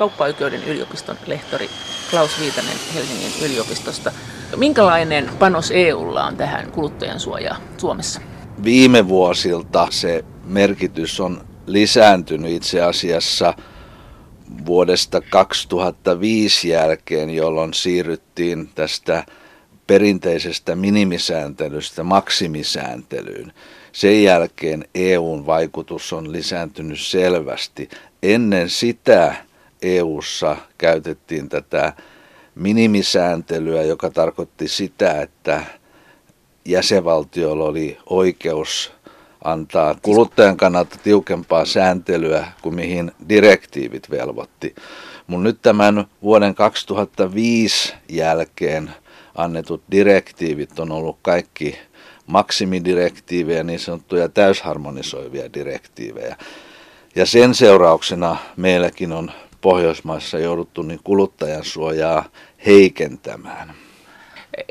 kauppaoikeuden yliopiston lehtori Klaus Viitanen Helsingin yliopistosta. Minkälainen panos EUlla on tähän kuluttajan suojaan Suomessa? Viime vuosilta se merkitys on lisääntynyt itse asiassa vuodesta 2005 jälkeen, jolloin siirryttiin tästä perinteisestä minimisääntelystä maksimisääntelyyn. Sen jälkeen EUn vaikutus on lisääntynyt selvästi. Ennen sitä EUssa käytettiin tätä minimisääntelyä, joka tarkoitti sitä, että jäsenvaltiolla oli oikeus antaa kuluttajan kannalta tiukempaa sääntelyä kuin mihin direktiivit velvoitti. Mutta nyt tämän vuoden 2005 jälkeen annetut direktiivit on ollut kaikki maksimidirektiivejä, niin sanottuja täysharmonisoivia direktiivejä. Ja sen seurauksena meilläkin on Pohjoismaissa jouduttu niin kuluttajan suojaa heikentämään.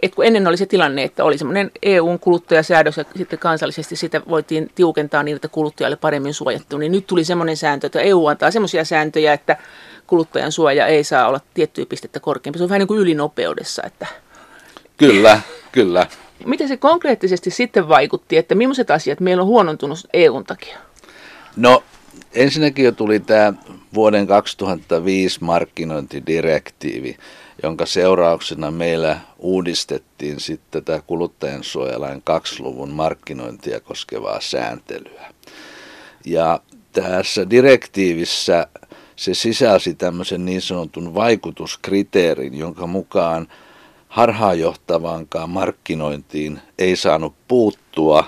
Et kun ennen oli se tilanne, että oli semmoinen EUn kuluttajasäädös ja sitten kansallisesti sitä voitiin tiukentaa niin, että kuluttaja oli paremmin suojattu, niin nyt tuli semmoinen sääntö, että EU antaa semmoisia sääntöjä, että kuluttajan suoja ei saa olla tiettyä pistettä korkeampi. Se on vähän niin kuin ylinopeudessa. Että... Kyllä, kyllä. Miten se konkreettisesti sitten vaikutti, että millaiset asiat meillä on huonontunut EUn takia? No ensinnäkin jo tuli tämä vuoden 2005 markkinointidirektiivi, jonka seurauksena meillä uudistettiin sitten tätä kuluttajansuojalain kaksiluvun markkinointia koskevaa sääntelyä. Ja tässä direktiivissä se sisälsi tämmöisen niin sanotun vaikutuskriteerin, jonka mukaan harhaanjohtavaankaan markkinointiin ei saanut puuttua,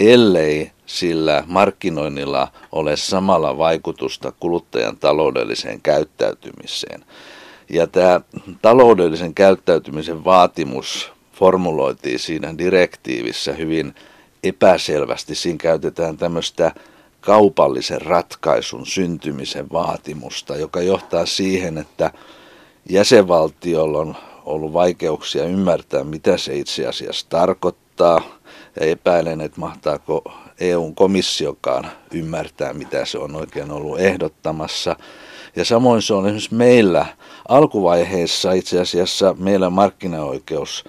ellei sillä markkinoinnilla ole samalla vaikutusta kuluttajan taloudelliseen käyttäytymiseen. Ja tämä taloudellisen käyttäytymisen vaatimus formuloitiin siinä direktiivissä hyvin epäselvästi. Siinä käytetään tämmöistä kaupallisen ratkaisun syntymisen vaatimusta, joka johtaa siihen, että jäsenvaltiolla on ollut vaikeuksia ymmärtää, mitä se itse asiassa tarkoittaa. Ja epäilen, että mahtaako EUn komissiokaan ymmärtää, mitä se on oikein ollut ehdottamassa. Ja samoin se on esimerkiksi meillä alkuvaiheessa itse asiassa meillä markkinaoikeus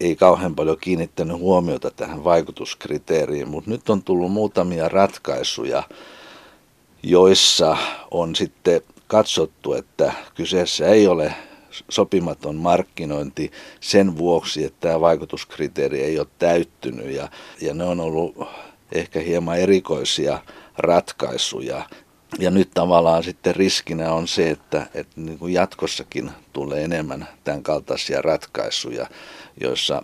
ei kauhean paljon kiinnittänyt huomiota tähän vaikutuskriteeriin, mutta nyt on tullut muutamia ratkaisuja, joissa on sitten katsottu, että kyseessä ei ole sopimaton markkinointi sen vuoksi, että tämä vaikutuskriteeri ei ole täyttynyt ja, ja ne on ollut ehkä hieman erikoisia ratkaisuja. Ja nyt tavallaan sitten riskinä on se, että, että niin kuin jatkossakin tulee enemmän tämän kaltaisia ratkaisuja, joissa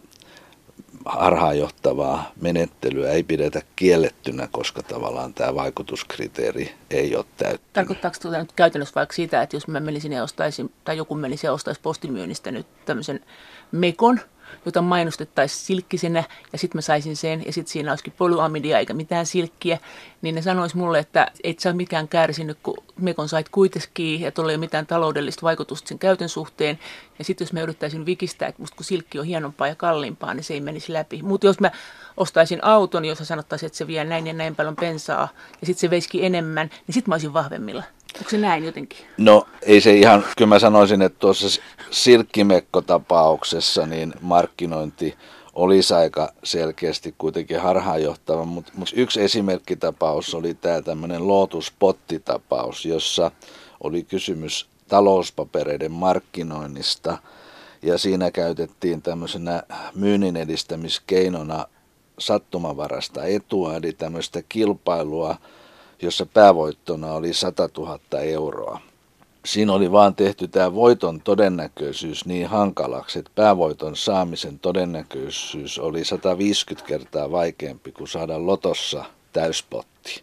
harhaanjohtavaa menettelyä ei pidetä kiellettynä, koska tavallaan tämä vaikutuskriteeri ei ole täyttynyt. Tarkoittaako tuota nyt käytännössä vaikka sitä, että jos mä menisin ja ostaisin, tai joku menisi ja ostaisi postimyynnistä nyt tämmöisen mekon, jota mainostettaisiin silkkisenä ja sitten mä saisin sen ja sitten siinä olisikin polyamidia eikä mitään silkkiä, niin ne sanois mulle, että et sä ole mikään kärsinyt, kun mekon sait kuitenkin ja tuolla ei ole mitään taloudellista vaikutusta sen käytön suhteen. Ja sitten jos mä yrittäisin vikistää, että musta kun silkki on hienompaa ja kalliimpaa, niin se ei menisi läpi. Mutta jos mä ostaisin auton, jossa sanottaisiin, että se vie näin ja näin paljon pensaa ja sitten se veisikin enemmän, niin sitten mä olisin vahvemmilla. Onko se näin jotenkin? No ei se ihan, kyllä mä sanoisin, että tuossa silkkimekko-tapauksessa niin markkinointi olisi aika selkeästi kuitenkin harhaanjohtava, mutta, mutta yksi esimerkkitapaus oli tämä tämmöinen Lotus-pottitapaus, jossa oli kysymys talouspapereiden markkinoinnista ja siinä käytettiin tämmöisenä myynnin edistämiskeinona sattumavarasta etua, eli tämmöistä kilpailua – jossa päävoittona oli 100 000 euroa. Siinä oli vaan tehty tämä voiton todennäköisyys niin hankalaksi, että päävoiton saamisen todennäköisyys oli 150 kertaa vaikeampi kuin saada lotossa täyspotti,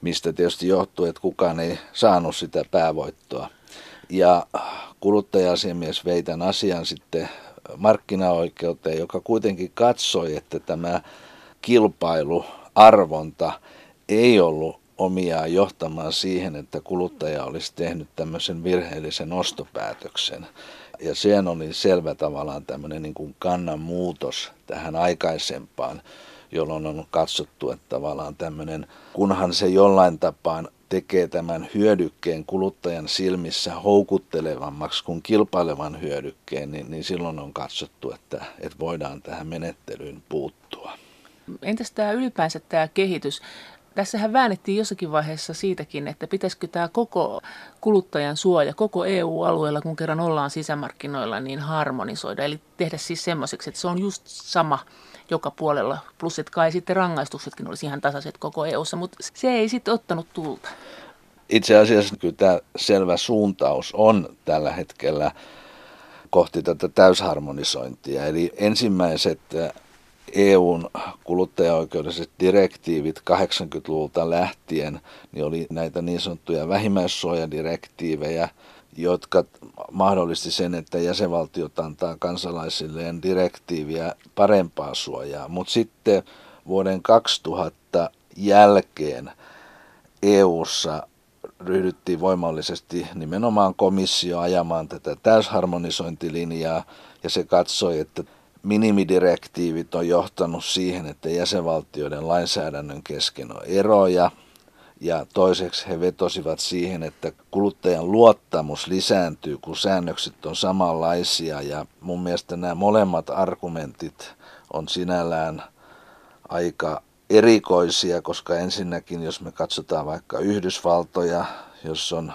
mistä tietysti johtuu, että kukaan ei saanut sitä päävoittoa. Ja kuluttaja-asiamies vei tämän asian sitten markkinaoikeuteen, joka kuitenkin katsoi, että tämä kilpailuarvonta – ei ollut omiaan johtamaan siihen, että kuluttaja olisi tehnyt tämmöisen virheellisen ostopäätöksen. Ja sen oli selvä tavallaan tämmöinen niin kuin kannan muutos tähän aikaisempaan, jolloin on katsottu, että tavallaan tämmöinen, kunhan se jollain tapaan tekee tämän hyödykkeen kuluttajan silmissä houkuttelevammaksi kuin kilpailevan hyödykkeen, niin, niin silloin on katsottu, että, että voidaan tähän menettelyyn puuttua. Entäs tämä ylipäänsä tämä kehitys? Tässähän väännettiin jossakin vaiheessa siitäkin, että pitäisikö tämä koko kuluttajan suoja koko EU-alueella, kun kerran ollaan sisämarkkinoilla, niin harmonisoida. Eli tehdä siis semmoiseksi, että se on just sama joka puolella, plus että kai sitten rangaistuksetkin olisi ihan tasaiset koko EUssa, mutta se ei sitten ottanut tulta. Itse asiassa kyllä tämä selvä suuntaus on tällä hetkellä kohti tätä täysharmonisointia. Eli ensimmäiset EUn kuluttajaoikeudelliset direktiivit 80-luvulta lähtien, niin oli näitä niin sanottuja vähimmäissuojadirektiivejä, jotka mahdollisti sen, että jäsenvaltiot antaa kansalaisilleen direktiiviä parempaa suojaa. Mutta sitten vuoden 2000 jälkeen EU:ssa ryhdyttiin voimallisesti nimenomaan komissio ajamaan tätä täysharmonisointilinjaa ja se katsoi, että minimidirektiivit on johtanut siihen, että jäsenvaltioiden lainsäädännön kesken on eroja. Ja toiseksi he vetosivat siihen, että kuluttajan luottamus lisääntyy, kun säännökset on samanlaisia. Ja mun mielestä nämä molemmat argumentit on sinällään aika erikoisia, koska ensinnäkin, jos me katsotaan vaikka Yhdysvaltoja, jos on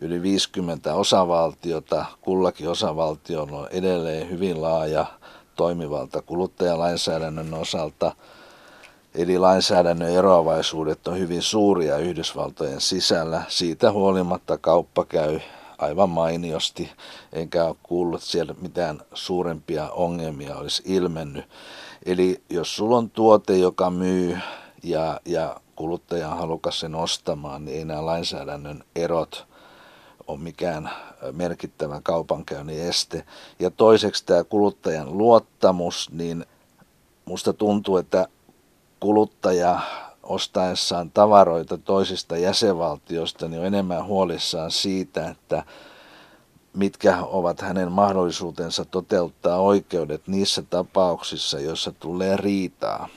yli 50 osavaltiota, kullakin osavaltiolla on edelleen hyvin laaja toimivalta kuluttajalainsäädännön osalta. Eli lainsäädännön eroavaisuudet on hyvin suuria Yhdysvaltojen sisällä. Siitä huolimatta kauppa käy aivan mainiosti, enkä ole kuullut siellä mitään suurempia ongelmia olisi ilmennyt. Eli jos sulla on tuote, joka myy ja, ja kuluttaja on halukas sen ostamaan, niin ei nämä lainsäädännön erot ole mikään merkittävä kaupankäynnin este. Ja toiseksi tämä kuluttajan luottamus, niin musta tuntuu, että kuluttaja ostaessaan tavaroita toisista jäsenvaltioista niin on enemmän huolissaan siitä, että mitkä ovat hänen mahdollisuutensa toteuttaa oikeudet niissä tapauksissa, joissa tulee riitaa.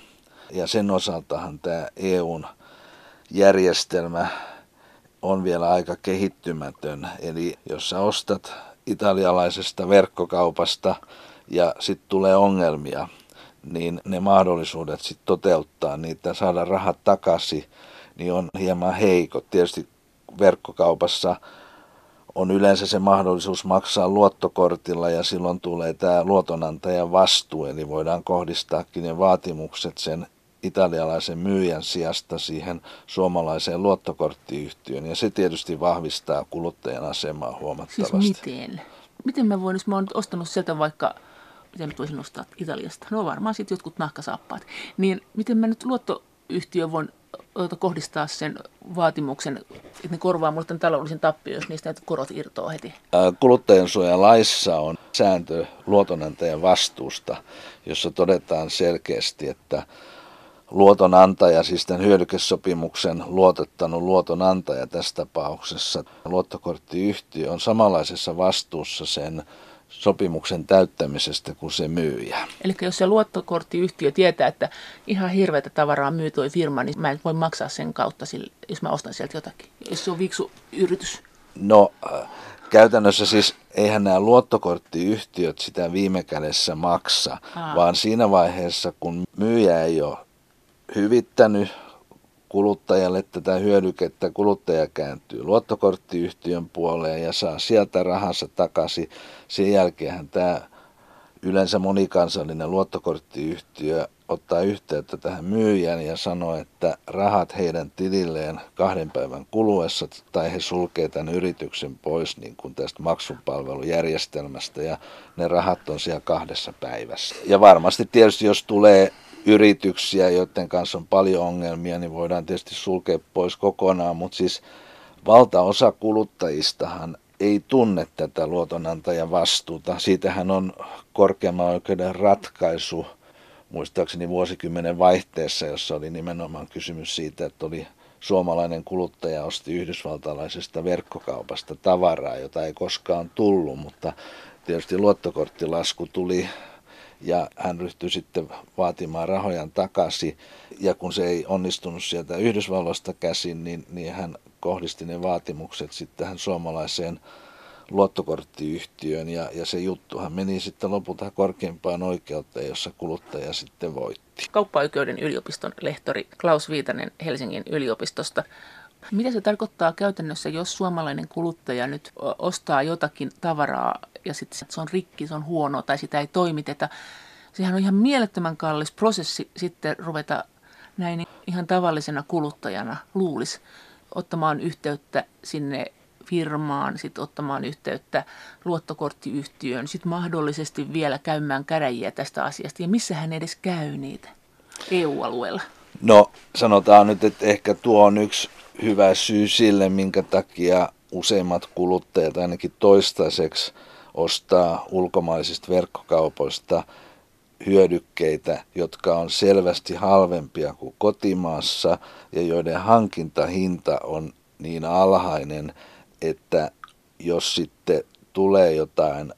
Ja sen osaltahan tämä EUn järjestelmä on vielä aika kehittymätön. Eli jos sä ostat italialaisesta verkkokaupasta ja sitten tulee ongelmia, niin ne mahdollisuudet sitten toteuttaa niitä, saada rahat takaisin, niin on hieman heikot. Tietysti verkkokaupassa on yleensä se mahdollisuus maksaa luottokortilla ja silloin tulee tämä luotonantajan vastuu, eli voidaan kohdistaakin ne vaatimukset sen italialaisen myyjän sijasta siihen suomalaiseen luottokorttiyhtiöön. Ja se tietysti vahvistaa kuluttajan asemaa huomattavasti. Siis miten? Miten mä voin, jos mä oon nyt ostanut sieltä vaikka, miten mä voisin ostaa Italiasta? No varmaan sitten jotkut nahkasaappaat. Niin miten mä nyt luottoyhtiö voin kohdistaa sen vaatimuksen, että ne korvaa mulle tämän taloudellisen tappio, jos niistä korot irtoaa heti? laissa on sääntö luotonantajan vastuusta, jossa todetaan selkeästi, että luotonantaja, siis tämän hyödykesopimuksen luotettanut luotonantaja tässä tapauksessa, luottokorttiyhtiö on samanlaisessa vastuussa sen sopimuksen täyttämisestä kuin se myyjä. Eli jos se luottokorttiyhtiö tietää, että ihan hirveätä tavaraa myy toi firma, niin mä en voi maksaa sen kautta, jos mä ostan sieltä jotakin, jos se on viksu yritys. No käytännössä siis eihän nämä luottokorttiyhtiöt sitä viime kädessä maksa, Aa. vaan siinä vaiheessa, kun myyjä ei ole hyvittänyt kuluttajalle tätä hyödykettä, kuluttaja kääntyy luottokorttiyhtiön puoleen ja saa sieltä rahansa takaisin. Sen jälkeen tämä yleensä monikansallinen luottokorttiyhtiö ottaa yhteyttä tähän myyjään ja sanoo, että rahat heidän tililleen kahden päivän kuluessa tai he sulkee tämän yrityksen pois niin kuin tästä maksupalvelujärjestelmästä ja ne rahat on siellä kahdessa päivässä. Ja varmasti tietysti jos tulee yrityksiä, joiden kanssa on paljon ongelmia, niin voidaan tietysti sulkea pois kokonaan, mutta siis valtaosa kuluttajistahan ei tunne tätä luotonantajan vastuuta. Siitähän on korkeamman oikeuden ratkaisu, muistaakseni vuosikymmenen vaihteessa, jossa oli nimenomaan kysymys siitä, että oli suomalainen kuluttaja osti yhdysvaltalaisesta verkkokaupasta tavaraa, jota ei koskaan tullut, mutta tietysti luottokorttilasku tuli ja hän ryhtyi sitten vaatimaan rahojan takaisin. Ja kun se ei onnistunut sieltä Yhdysvalloista käsin, niin, niin hän kohdisti ne vaatimukset sitten tähän suomalaiseen luottokorttiyhtiön ja, ja se juttuhan meni sitten lopulta korkeimpaan oikeuteen, jossa kuluttaja sitten voitti. Kauppaoikeuden yliopiston lehtori Klaus Viitanen Helsingin yliopistosta. Mitä se tarkoittaa käytännössä, jos suomalainen kuluttaja nyt ostaa jotakin tavaraa ja sitten se on rikki, se on huono tai sitä ei toimiteta? Sehän on ihan mielettömän kallis prosessi sitten ruveta näin ihan tavallisena kuluttajana luulisi ottamaan yhteyttä sinne firmaan, sitten ottamaan yhteyttä luottokorttiyhtiöön, sitten mahdollisesti vielä käymään käräjiä tästä asiasta. Ja missä hän edes käy niitä EU-alueella? No sanotaan nyt, että ehkä tuo on yksi hyvä syy sille, minkä takia useimmat kuluttajat ainakin toistaiseksi ostaa ulkomaisista verkkokaupoista hyödykkeitä, jotka on selvästi halvempia kuin kotimaassa ja joiden hankintahinta on niin alhainen, että jos sitten tulee jotain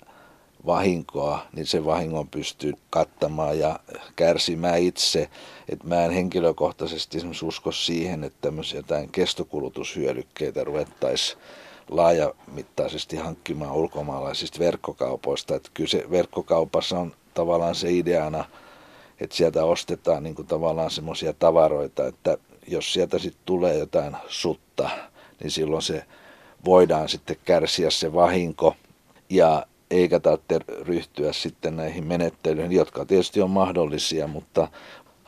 vahinkoa, niin se vahingon pystyy kattamaan ja kärsimään itse. Että mä en henkilökohtaisesti usko siihen, että tämmöisiä jotain kestokulutushyödykkeitä ruvettaisiin laajamittaisesti hankkimaan ulkomaalaisista verkkokaupoista. Että kyllä se verkkokaupassa on tavallaan se ideana, että sieltä ostetaan niin kuin tavallaan semmoisia tavaroita, että jos sieltä sitten tulee jotain sutta, niin silloin se voidaan sitten kärsiä se vahinko ja eikä tarvitse ryhtyä sitten näihin menettelyihin, jotka tietysti on mahdollisia, mutta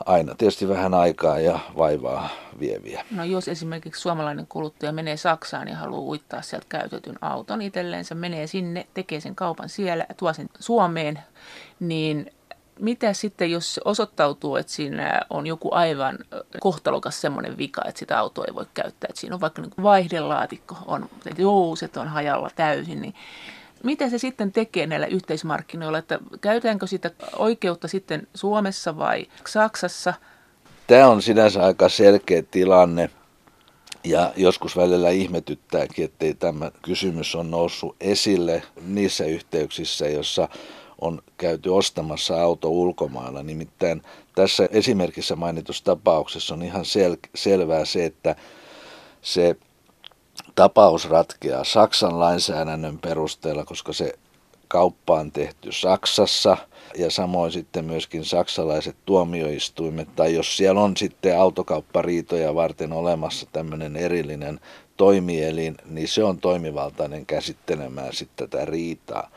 aina tietysti vähän aikaa ja vaivaa vieviä. No jos esimerkiksi suomalainen kuluttaja menee Saksaan ja haluaa uittaa sieltä käytetyn auton itselleensä, menee sinne, tekee sen kaupan siellä, tuo sen Suomeen, niin mitä sitten, jos osoittautuu, että siinä on joku aivan kohtalokas semmoinen vika, että sitä autoa ei voi käyttää, että siinä on vaikka niin vaihdelaatikko, on, että jouset on hajalla täysin, niin mitä se sitten tekee näillä yhteismarkkinoilla, että käytetäänkö sitä oikeutta sitten Suomessa vai Saksassa? Tämä on sinänsä aika selkeä tilanne ja joskus välillä ihmetyttääkin, ettei tämä kysymys on noussut esille niissä yhteyksissä, jossa on käyty ostamassa auto ulkomailla. Nimittäin tässä esimerkissä mainitussa tapauksessa on ihan sel- selvää se, että se tapaus ratkeaa Saksan lainsäädännön perusteella, koska se kauppa on tehty Saksassa ja samoin sitten myöskin saksalaiset tuomioistuimet, tai jos siellä on sitten autokauppariitoja varten olemassa tämmöinen erillinen toimielin, niin se on toimivaltainen käsittelemään sitten tätä riitaa.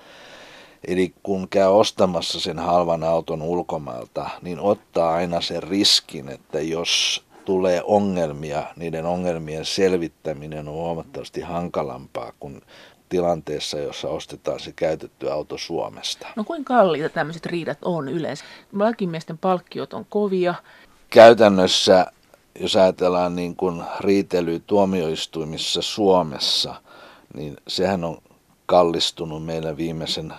Eli kun käy ostamassa sen halvan auton ulkomailta, niin ottaa aina sen riskin, että jos tulee ongelmia, niiden ongelmien selvittäminen on huomattavasti hankalampaa kuin tilanteessa, jossa ostetaan se käytetty auto Suomesta. No kuinka kalliita tämmöiset riidat on yleensä? Lakimiesten palkkiot on kovia. Käytännössä, jos ajatellaan niin kuin riitely tuomioistuimissa Suomessa, niin sehän on kallistunut meillä viimeisen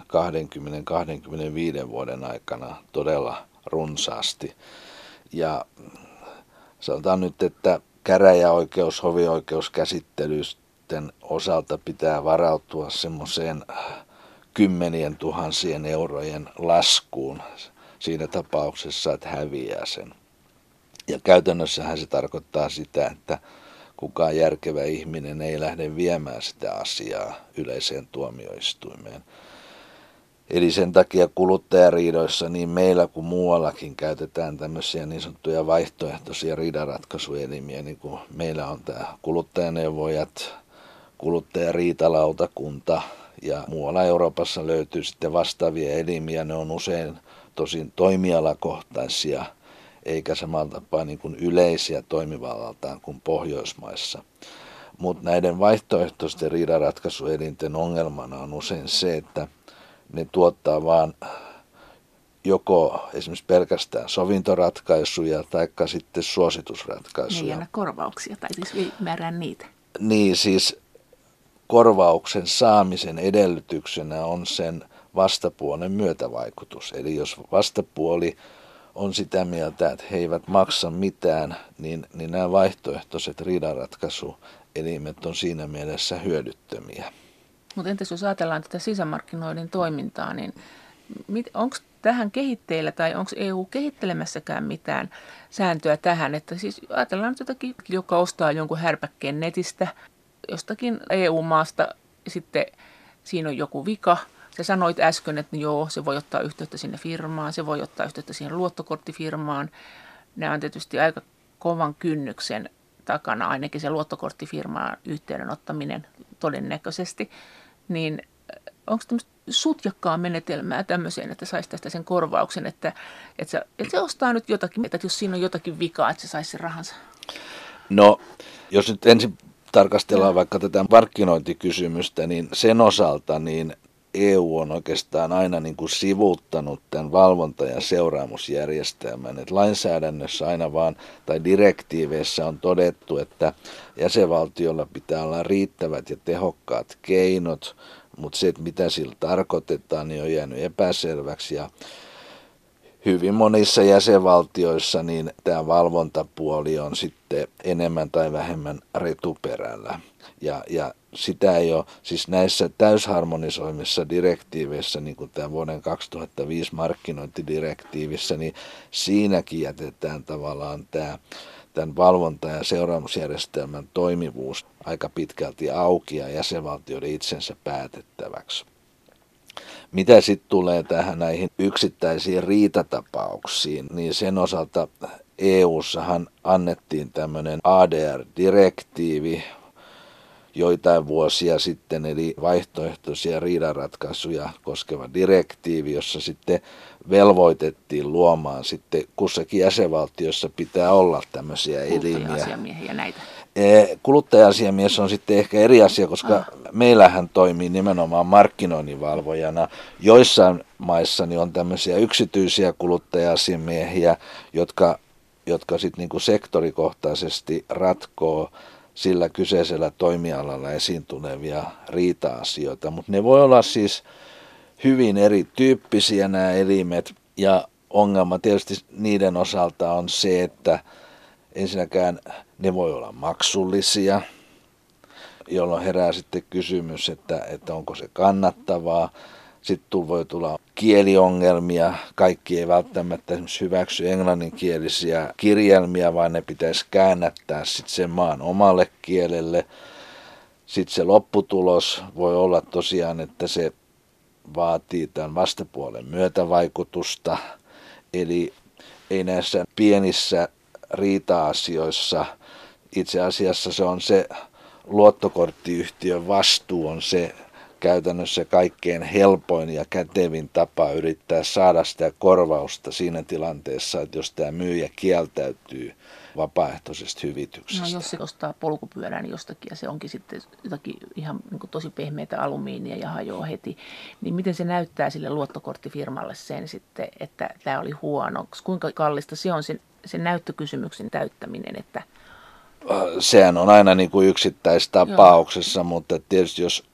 20-25 vuoden aikana todella runsaasti. Ja sanotaan nyt, että käräjäoikeus, hovioikeuskäsittelysten osalta pitää varautua semmoiseen kymmenien tuhansien eurojen laskuun siinä tapauksessa, että häviää sen. Ja käytännössähän se tarkoittaa sitä, että kukaan järkevä ihminen ei lähde viemään sitä asiaa yleiseen tuomioistuimeen. Eli sen takia kuluttajariidoissa niin meillä kuin muuallakin käytetään tämmöisiä niin sanottuja vaihtoehtoisia riidanratkaisuelimiä, niin kuin meillä on tämä kuluttajaneuvojat, kuluttajariitalautakunta ja muualla Euroopassa löytyy sitten vastaavia elimiä. Ne on usein tosin toimialakohtaisia – eikä samalla tapaa niin kuin yleisiä toimivallaltaan kuin Pohjoismaissa. Mutta näiden vaihtoehtoisten riidanratkaisuelinten ongelmana on usein se, että ne tuottaa vaan joko esimerkiksi pelkästään sovintoratkaisuja tai sitten suositusratkaisuja. Niin, korvauksia, tai siis ymmärrän niitä. Niin, siis korvauksen saamisen edellytyksenä on sen vastapuolen myötävaikutus. Eli jos vastapuoli on sitä mieltä, että he eivät maksa mitään, niin, niin nämä vaihtoehtoiset riidanratkaisuelimet on siinä mielessä hyödyttömiä. Mutta entäs jos ajatellaan tätä sisämarkkinoiden toimintaa, niin onko tähän kehitteillä tai onko EU kehittelemässäkään mitään sääntöä tähän, että siis ajatellaan nyt jotakin, joka ostaa jonkun härpäkkeen netistä jostakin EU-maasta, sitten siinä on joku vika, Sä sanoit äsken, että joo, se voi ottaa yhteyttä sinne firmaan, se voi ottaa yhteyttä siihen luottokorttifirmaan. Nämä on tietysti aika kovan kynnyksen takana, ainakin se luottokorttifirmaan yhteydenottaminen todennäköisesti. Niin onko tämmöistä sutjakkaa menetelmää tämmöiseen, että saisi tästä sen korvauksen, että, että, se, että se ostaa nyt jotakin, että jos siinä on jotakin vikaa, että se saisi sen rahansa? No, jos nyt ensin tarkastellaan vaikka tätä markkinointikysymystä, niin sen osalta niin EU on oikeastaan aina niin kuin sivuuttanut tämän valvonta- ja seuraamusjärjestelmän. Et lainsäädännössä aina vaan, tai direktiiveissä on todettu, että jäsenvaltiolla pitää olla riittävät ja tehokkaat keinot, mutta se, että mitä sillä tarkoitetaan, niin on jäänyt epäselväksi. Ja hyvin monissa jäsenvaltioissa niin tämä valvontapuoli on sitten enemmän tai vähemmän retuperällä. Ja, ja sitä ei ole, siis näissä täysharmonisoimissa direktiiveissä, niin kuin tämä vuoden 2005 markkinointidirektiivissä, niin siinäkin jätetään tavallaan tämä tämän valvonta- ja seuraamusjärjestelmän toimivuus aika pitkälti auki ja jäsenvaltioiden itsensä päätettäväksi. Mitä sitten tulee tähän näihin yksittäisiin riitatapauksiin, niin sen osalta EU-sahan annettiin tämmöinen ADR-direktiivi joitain vuosia sitten, eli vaihtoehtoisia riidanratkaisuja koskeva direktiivi, jossa sitten velvoitettiin luomaan sitten kussakin jäsenvaltiossa pitää olla tämmöisiä elimiä. näitä. E, kuluttaja-asiamies on sitten ehkä eri asia, koska ah. meillähän toimii nimenomaan markkinoinninvalvojana. Joissain maissa niin on tämmöisiä yksityisiä kuluttaja-asiamiehiä, jotka, jotka sitten niinku sektorikohtaisesti ratkoo sillä kyseisellä toimialalla esiin tulevia riita-asioita, mutta ne voi olla siis hyvin erityyppisiä nämä elimet ja ongelma tietysti niiden osalta on se, että ensinnäkään ne voi olla maksullisia, jolloin herää sitten kysymys, että, että onko se kannattavaa. Sitten voi tulla kieliongelmia. Kaikki ei välttämättä esimerkiksi hyväksy englanninkielisiä kirjelmiä, vaan ne pitäisi käännättää sitten sen maan omalle kielelle. Sitten se lopputulos voi olla tosiaan, että se vaatii tämän vastapuolen myötävaikutusta. Eli ei näissä pienissä riita-asioissa itse asiassa se on se luottokorttiyhtiön vastuu on se käytännössä kaikkein helpoin ja kätevin tapa yrittää saada sitä korvausta siinä tilanteessa, että jos tämä myyjä kieltäytyy vapaaehtoisesta hyvityksestä. No jos se ostaa polkupyörän jostakin ja se onkin sitten jotakin ihan niin kuin tosi pehmeitä alumiinia ja hajoaa heti, niin miten se näyttää sille luottokorttifirmalle sen sitten, että tämä oli huono? Kuinka kallista se on sen, sen näyttökysymyksen täyttäminen, että Sehän on aina niin kuin yksittäistapauksessa, Joo. mutta tietysti jos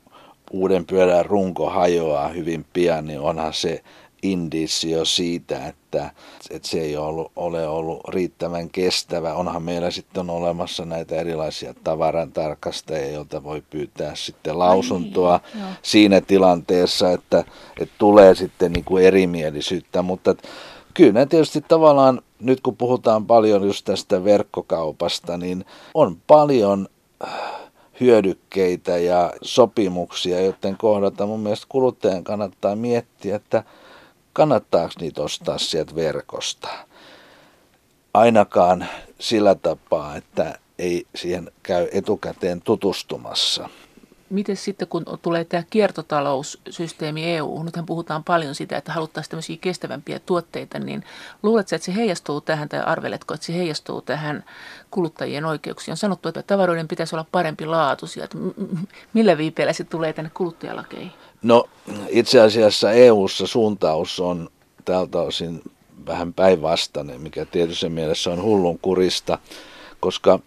uuden pyörän runko hajoaa hyvin pian, niin onhan se indissio siitä, että, että se ei ollut, ole ollut riittävän kestävä. Onhan meillä sitten olemassa näitä erilaisia tavaran tarkastajia, joilta voi pyytää sitten lausuntoa niin, siinä tilanteessa, että, että tulee sitten niin kuin erimielisyyttä. Mutta kyllä tietysti tavallaan nyt kun puhutaan paljon just tästä verkkokaupasta, niin on paljon hyödykkeitä ja sopimuksia, joten kohdata mun mielestä kuluttajan kannattaa miettiä, että kannattaako niitä ostaa sieltä verkosta. Ainakaan sillä tapaa, että ei siihen käy etukäteen tutustumassa. Miten sitten, kun tulee tämä kiertotaloussysteemi EU, nythän puhutaan paljon sitä, että haluttaisiin tämmöisiä kestävämpiä tuotteita, niin luuletko, että se heijastuu tähän tai arveletko, että se heijastuu tähän kuluttajien oikeuksiin? On sanottu, että tavaroiden pitäisi olla parempi laatuisia. Että millä viipeellä se tulee tänne kuluttajalakeihin? No itse asiassa EU:ssa suuntaus on tältä osin vähän päinvastainen, mikä tietysti mielessä on hullun kurista, koska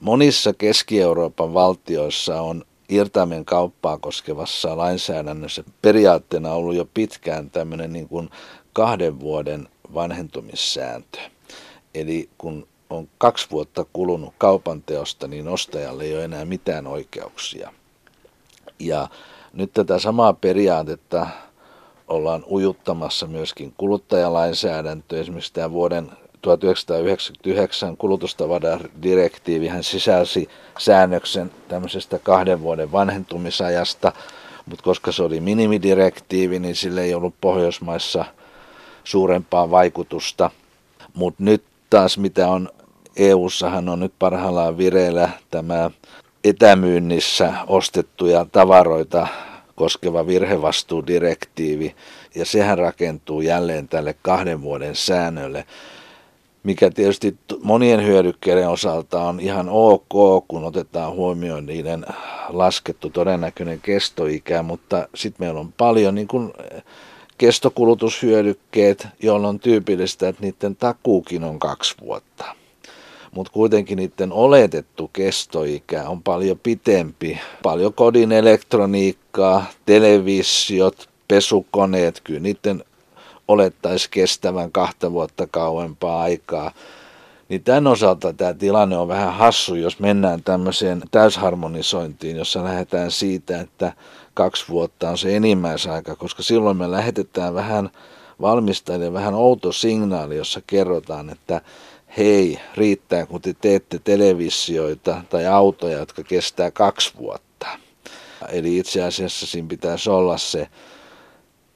monissa Keski-Euroopan valtioissa on irtaimen kauppaa koskevassa lainsäädännössä periaatteena ollut jo pitkään tämmöinen niin kuin kahden vuoden vanhentumissääntö. Eli kun on kaksi vuotta kulunut kaupan teosta, niin ostajalle ei ole enää mitään oikeuksia. Ja nyt tätä samaa periaatetta ollaan ujuttamassa myöskin kuluttajalainsäädäntö. Esimerkiksi tämä vuoden 1999 kulutustavaradirektiivihän sisälsi säännöksen tämmöisestä kahden vuoden vanhentumisajasta, mutta koska se oli minimidirektiivi, niin sille ei ollut Pohjoismaissa suurempaa vaikutusta. Mutta nyt taas mitä on EU-sahan on nyt parhaillaan vireillä tämä etämyynnissä ostettuja tavaroita koskeva virhevastuudirektiivi, ja sehän rakentuu jälleen tälle kahden vuoden säännölle, mikä tietysti monien hyödykkeiden osalta on ihan ok, kun otetaan huomioon niiden laskettu todennäköinen kestoikä, mutta sitten meillä on paljon niin kuin kestokulutushyödykkeet, jolloin on tyypillistä, että niiden takuukin on kaksi vuotta mutta kuitenkin niiden oletettu kestoikä on paljon pitempi. Paljon kodin elektroniikkaa, televisiot, pesukoneet, kyllä niiden olettaisi kestävän kahta vuotta kauempaa aikaa. Niin tämän osalta tämä tilanne on vähän hassu, jos mennään tämmöiseen täysharmonisointiin, jossa lähdetään siitä, että kaksi vuotta on se enimmäisaika, koska silloin me lähetetään vähän valmistajille vähän outo signaali, jossa kerrotaan, että hei, riittää kun te teette televisioita tai autoja, jotka kestää kaksi vuotta. Eli itse asiassa siinä pitäisi olla se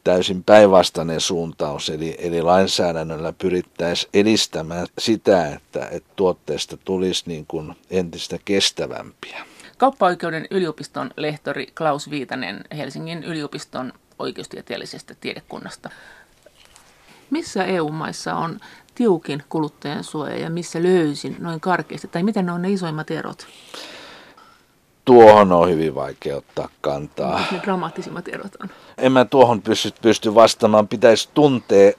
täysin päinvastainen suuntaus, eli, eli lainsäädännöllä pyrittäisiin edistämään sitä, että, että tuotteesta tulisi niin kuin entistä kestävämpiä. Kauppaoikeuden yliopiston lehtori Klaus Viitanen Helsingin yliopiston oikeustieteellisestä tiedekunnasta. Missä EU-maissa on tiukin kuluttajan suoja ja missä löysin noin karkeasti? Tai miten ne on ne isoimmat erot? Tuohon on hyvin vaikea ottaa kantaa. Ne dramaattisimmat erot on. En mä tuohon pysty, pysty vastaamaan. Pitäisi tuntea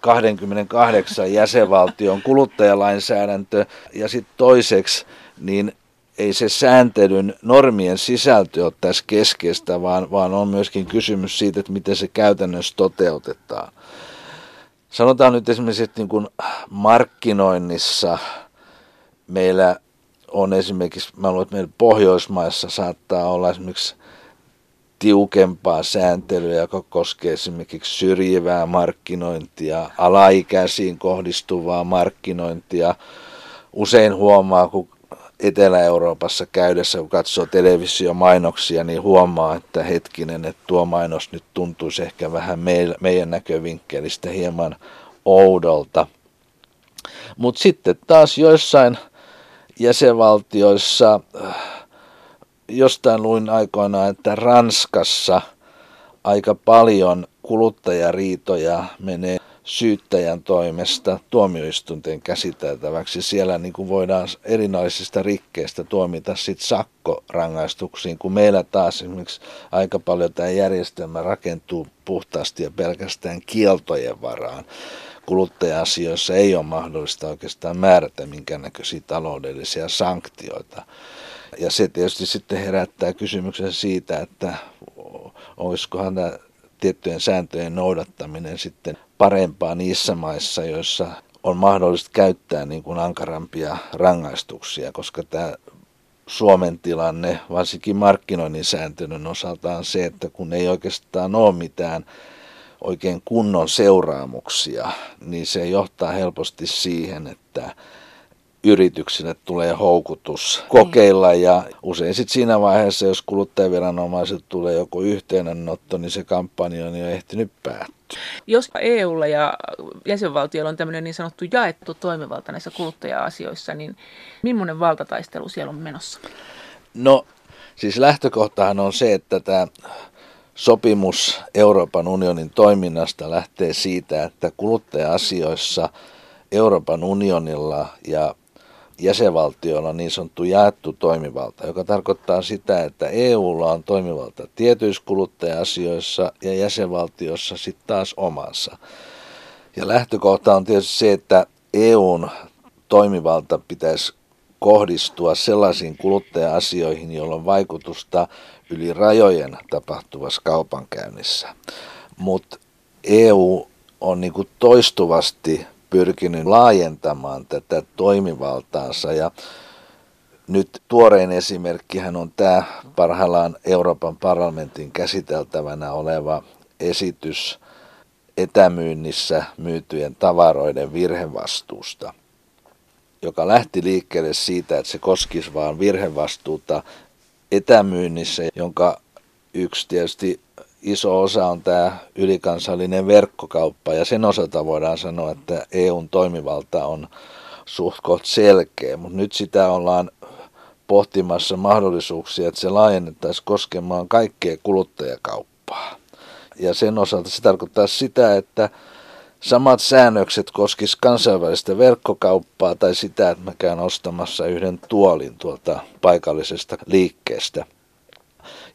28 jäsenvaltion kuluttajalainsäädäntö ja sitten toiseksi, niin ei se sääntelyn normien sisältö ole tässä keskeistä, vaan, vaan on myöskin kysymys siitä, että miten se käytännössä toteutetaan. Sanotaan nyt esimerkiksi, että niin kuin markkinoinnissa meillä on esimerkiksi, mä luulen, että meillä Pohjoismaissa saattaa olla esimerkiksi tiukempaa sääntelyä, joka koskee esimerkiksi syrjivää markkinointia, alaikäisiin kohdistuvaa markkinointia. Usein huomaa, kun Etelä-Euroopassa käydessä, kun katsoo televisiomainoksia, niin huomaa, että hetkinen, että tuo mainos nyt tuntuisi ehkä vähän meidän näkövinkkelistä hieman oudolta. Mutta sitten taas joissain jäsenvaltioissa, jostain luin aikoinaan, että Ranskassa aika paljon kuluttajariitoja menee syyttäjän toimesta tuomioistuinten käsiteltäväksi. Siellä niin kuin voidaan erinäisistä rikkeistä tuomita sit sakkorangaistuksiin, kun meillä taas esimerkiksi aika paljon tämä järjestelmä rakentuu puhtaasti ja pelkästään kieltojen varaan. Kuluttaja-asioissa ei ole mahdollista oikeastaan määrätä minkäännäköisiä taloudellisia sanktioita. Ja se tietysti sitten herättää kysymyksen siitä, että olisikohan tämä tiettyjen sääntöjen noudattaminen sitten parempaa niissä maissa, joissa on mahdollista käyttää niin kuin ankarampia rangaistuksia, koska tämä Suomen tilanne, varsinkin markkinoinnin sääntelyn osalta on se, että kun ei oikeastaan ole mitään oikein kunnon seuraamuksia, niin se johtaa helposti siihen, että yrityksille tulee houkutus kokeilla ja usein sitten siinä vaiheessa, jos kuluttajaviranomaiset tulee joku yhteydenotto, niin se kampanja on jo ehtinyt päättyä. Jos EUlla ja jäsenvaltioilla on tämmöinen niin sanottu jaettu toimivalta näissä kuluttaja-asioissa, niin millainen valtataistelu siellä on menossa? No siis lähtökohtahan on se, että tämä sopimus Euroopan unionin toiminnasta lähtee siitä, että kuluttaja-asioissa Euroopan unionilla ja jäsenvaltioilla niin sanottu jaettu toimivalta, joka tarkoittaa sitä, että EUlla on toimivalta tietyissä kuluttaja-asioissa ja jäsenvaltiossa sitten taas omansa. Ja lähtökohta on tietysti se, että EUn toimivalta pitäisi kohdistua sellaisiin kuluttaja-asioihin, joilla on vaikutusta yli rajojen tapahtuvassa kaupankäynnissä. Mutta EU on niin toistuvasti pyrkinyt laajentamaan tätä toimivaltaansa ja nyt tuorein esimerkkihän on tämä parhaillaan Euroopan parlamentin käsiteltävänä oleva esitys etämyynnissä myytyjen tavaroiden virhevastuusta, joka lähti liikkeelle siitä, että se koskisi vain virhevastuuta etämyynnissä, jonka yksi tietysti iso osa on tämä ylikansallinen verkkokauppa ja sen osalta voidaan sanoa, että EUn toimivalta on suht selkeä, mutta nyt sitä ollaan pohtimassa mahdollisuuksia, että se laajennettaisiin koskemaan kaikkea kuluttajakauppaa. Ja sen osalta se tarkoittaa sitä, että samat säännökset koskis kansainvälistä verkkokauppaa tai sitä, että mä käyn ostamassa yhden tuolin tuolta paikallisesta liikkeestä.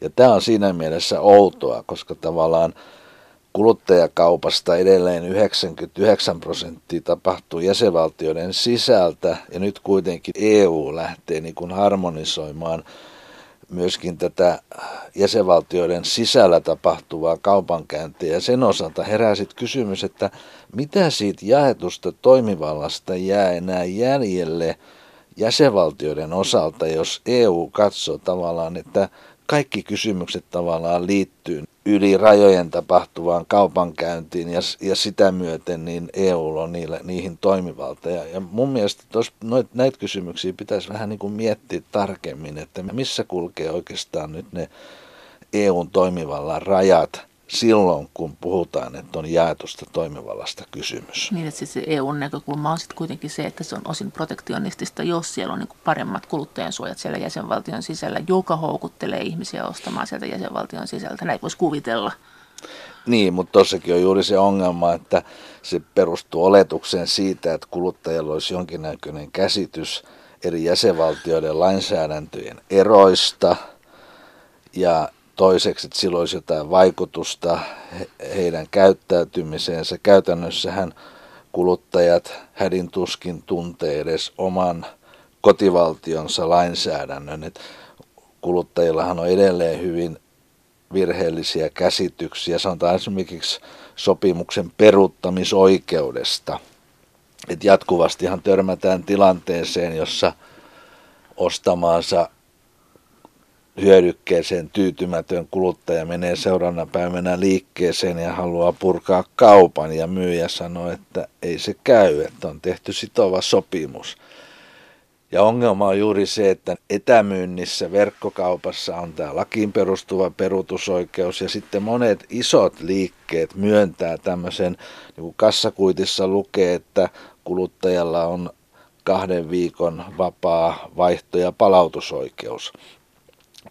Ja tämä on siinä mielessä outoa, koska tavallaan kuluttajakaupasta edelleen 99 prosenttia tapahtuu jäsenvaltioiden sisältä ja nyt kuitenkin EU lähtee niin kuin harmonisoimaan myöskin tätä jäsenvaltioiden sisällä tapahtuvaa kaupankäyntiä. Ja sen osalta herää sitten kysymys, että mitä siitä jaetusta toimivallasta jää enää jäljelle jäsenvaltioiden osalta, jos EU katsoo tavallaan, että kaikki kysymykset tavallaan liittyy yli rajojen tapahtuvaan kaupankäyntiin ja, ja sitä myöten niin EU on niille, niihin toimivalta. Ja, ja mun mielestä tos, noit, näitä kysymyksiä pitäisi vähän niin kuin miettiä tarkemmin, että missä kulkee oikeastaan nyt ne EUn toimivallan rajat – silloin, kun puhutaan, että on jaetusta toimivallasta kysymys. Niin, että siis EUn näkökulma on sitten kuitenkin se, että se on osin protektionistista, jos siellä on niin paremmat kuluttajansuojat siellä jäsenvaltion sisällä, joka houkuttelee ihmisiä ostamaan sieltä jäsenvaltion sisältä. Näin voisi kuvitella. Niin, mutta tossakin on juuri se ongelma, että se perustuu oletukseen siitä, että kuluttajalla olisi jonkinnäköinen käsitys eri jäsenvaltioiden lainsäädäntöjen eroista ja Toiseksi, että sillä olisi jotain vaikutusta heidän käyttäytymiseensä. Käytännössähän kuluttajat hädin tuskin tuntee edes oman kotivaltionsa lainsäädännön. Et kuluttajillahan on edelleen hyvin virheellisiä käsityksiä, sanotaan esimerkiksi sopimuksen peruuttamisoikeudesta. Et jatkuvastihan törmätään tilanteeseen, jossa ostamaansa hyödykkeeseen tyytymätön kuluttaja menee seuraavana päivänä liikkeeseen ja haluaa purkaa kaupan ja myyjä sanoo, että ei se käy, että on tehty sitova sopimus. Ja ongelma on juuri se, että etämyynnissä, verkkokaupassa on tämä lakiin perustuva peruutusoikeus ja sitten monet isot liikkeet myöntää tämmöisen, niin kuin kassakuitissa lukee, että kuluttajalla on kahden viikon vapaa vaihto- ja palautusoikeus.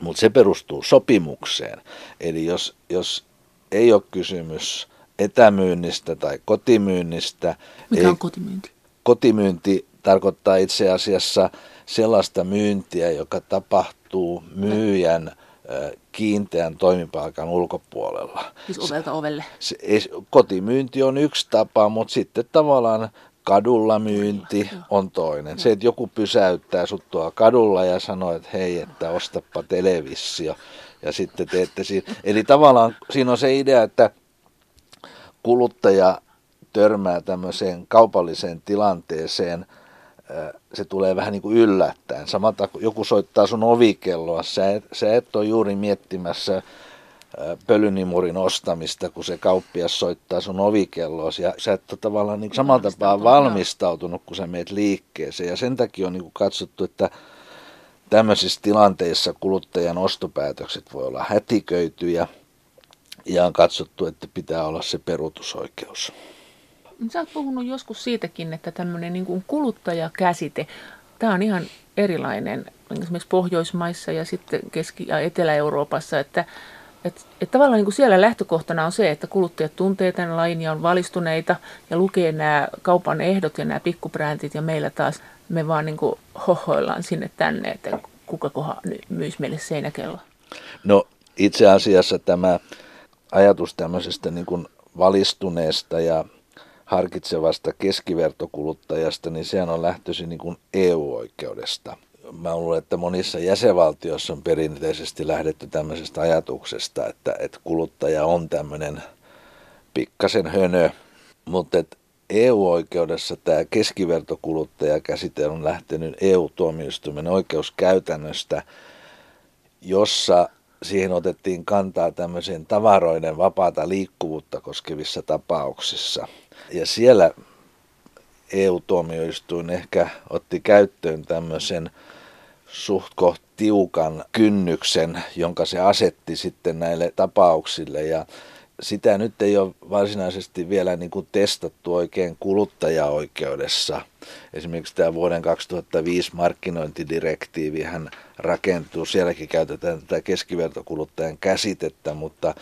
Mutta se perustuu sopimukseen. Eli jos, jos ei ole kysymys etämyynnistä tai kotimyynnistä. Mikä on kotimyynti? Kotimyynti tarkoittaa itse asiassa sellaista myyntiä, joka tapahtuu myyjän kiinteän toimipaikan ulkopuolella. Siis ovelta ovelle. Se, se, kotimyynti on yksi tapa, mutta sitten tavallaan kadulla myynti on toinen. Se, että joku pysäyttää sut tuolla kadulla ja sanoo, että hei, että ostappa televisio. Ja sitten teette siinä. Eli tavallaan siinä on se idea, että kuluttaja törmää tämmöiseen kaupalliseen tilanteeseen, se tulee vähän niin kuin yllättäen. Samalta kun joku soittaa sun ovikelloa, sä et, sä et ole juuri miettimässä pölynimurin ostamista, kun se kauppias soittaa sun ovikelloa. Ja sä et ole tavallaan niin samalla tapaa valmistautunut, kun sä meet liikkeeseen. Ja sen takia on niin kuin katsottu, että tämmöisissä tilanteissa kuluttajan ostopäätökset voi olla hätiköityjä ja on katsottu, että pitää olla se peruutusoikeus. Sä oot puhunut joskus siitäkin, että tämmöinen niin kuin kuluttajakäsite, tämä on ihan erilainen esimerkiksi Pohjoismaissa ja sitten Keski- ja Etelä-Euroopassa, että että et tavallaan niin kuin siellä lähtökohtana on se, että kuluttajat tuntee tämän lain ja on valistuneita ja lukee nämä kaupan ehdot ja nämä pikkubrändit ja meillä taas me vaan niin kuin hohoillaan sinne tänne, että kuka koha myisi meille seinäkello. No itse asiassa tämä ajatus tämmöisestä niin kuin valistuneesta ja harkitsevasta keskivertokuluttajasta, niin sehän on lähtöisin niin EU-oikeudesta – mä luulen, että monissa jäsenvaltioissa on perinteisesti lähdetty tämmöisestä ajatuksesta, että, että kuluttaja on tämmöinen pikkasen hönö, mutta että EU-oikeudessa tämä keskivertokuluttajakäsite on lähtenyt EU-tuomioistuimen oikeuskäytännöstä, jossa siihen otettiin kantaa tämmöisen tavaroiden vapaata liikkuvuutta koskevissa tapauksissa. Ja siellä EU-tuomioistuin ehkä otti käyttöön tämmöisen suht tiukan kynnyksen, jonka se asetti sitten näille tapauksille. Ja sitä nyt ei ole varsinaisesti vielä niin kuin testattu oikein kuluttajaoikeudessa. Esimerkiksi tämä vuoden 2005 markkinointidirektiivi hän rakentuu, sielläkin käytetään tätä keskivertokuluttajan käsitettä, mutta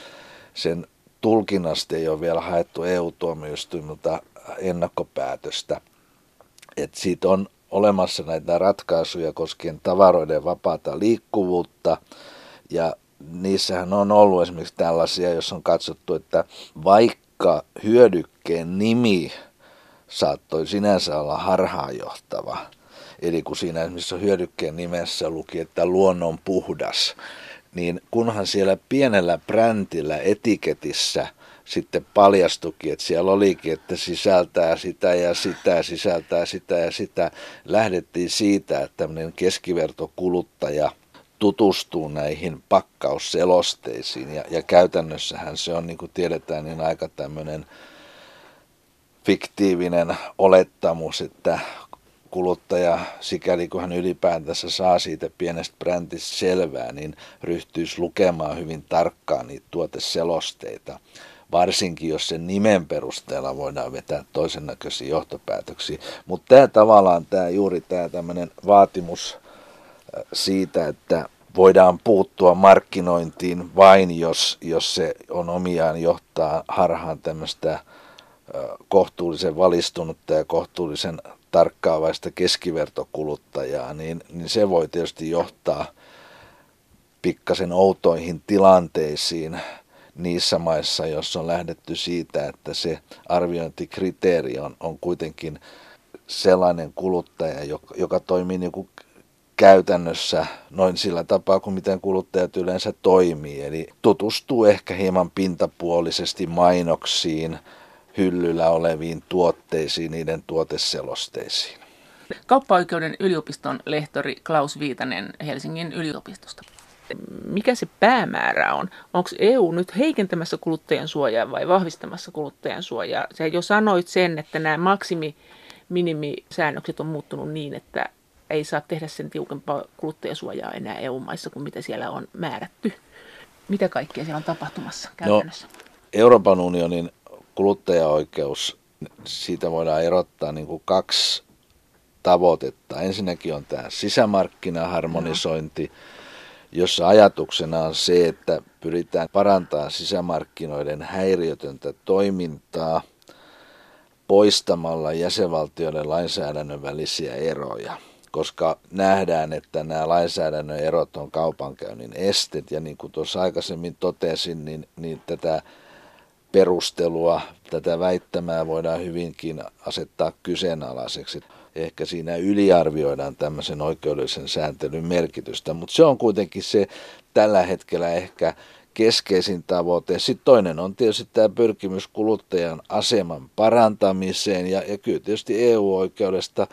sen tulkinnasta ei ole vielä haettu EU-tuomioistuimelta ennakkopäätöstä. Et siitä on olemassa näitä ratkaisuja koskien tavaroiden vapaata liikkuvuutta. Ja niissähän on ollut esimerkiksi tällaisia, jos on katsottu, että vaikka hyödykkeen nimi saattoi sinänsä olla harhaanjohtava, eli kun siinä esimerkiksi hyödykkeen nimessä luki, että luonnon puhdas, niin kunhan siellä pienellä brändillä etiketissä sitten paljastukin, että siellä olikin, että sisältää sitä ja sitä, sisältää sitä ja sitä. Lähdettiin siitä, että tämmöinen keskivertokuluttaja – tutustuu näihin pakkausselosteisiin. Ja, ja käytännössähän se on, niin kuin tiedetään, niin aika tämmöinen fiktiivinen olettamus, että kuluttaja, sikäli kun hän ylipäätänsä saa siitä pienestä brändistä selvää, niin ryhtyisi lukemaan hyvin tarkkaan niitä tuoteselosteita. Varsinkin jos sen nimen perusteella voidaan vetää toisen näköisiä johtopäätöksiä. Mutta tämä tavallaan tämä juuri tämä tämmöinen vaatimus siitä, että voidaan puuttua markkinointiin vain, jos, jos se on omiaan johtaa harhaan tämmöistä kohtuullisen valistunutta ja kohtuullisen tarkkaavaista keskivertokuluttajaa, niin, niin se voi tietysti johtaa pikkasen outoihin tilanteisiin niissä maissa, joissa on lähdetty siitä, että se arviointikriteeri on, on kuitenkin sellainen kuluttaja, joka, joka toimii niin kuin käytännössä noin sillä tapaa kuin miten kuluttajat yleensä toimii. Eli tutustuu ehkä hieman pintapuolisesti mainoksiin, hyllyllä oleviin tuotteisiin, niiden tuoteselosteisiin. Kauppa-oikeuden yliopiston lehtori Klaus Viitanen Helsingin yliopistosta. Mikä se päämäärä on? Onko EU nyt heikentämässä kuluttajan suojaa vai vahvistamassa kuluttajan suojaa? Sä jo sanoit sen, että nämä maksimi minimisäännökset on muuttunut niin, että ei saa tehdä sen tiukempaa kuluttajasuojaa enää EU-maissa kuin mitä siellä on määrätty. Mitä kaikkea siellä on tapahtumassa no, käytännössä? No, Euroopan unionin kuluttajaoikeus, siitä voidaan erottaa niin kuin kaksi tavoitetta. Ensinnäkin on tämä sisämarkkinaharmonisointi, no. Jossa ajatuksena on se, että pyritään parantamaan sisämarkkinoiden häiriötöntä toimintaa poistamalla jäsenvaltioiden lainsäädännön välisiä eroja koska nähdään, että nämä lainsäädännön erot on kaupankäynnin estet. Ja niin kuin tuossa aikaisemmin totesin, niin, niin tätä perustelua, tätä väittämää voidaan hyvinkin asettaa kyseenalaiseksi. Ehkä siinä yliarvioidaan tämmöisen oikeudellisen sääntelyn merkitystä, mutta se on kuitenkin se tällä hetkellä ehkä keskeisin tavoite. Sitten toinen on tietysti tämä pyrkimys kuluttajan aseman parantamiseen ja, ja kyllä tietysti EU-oikeudesta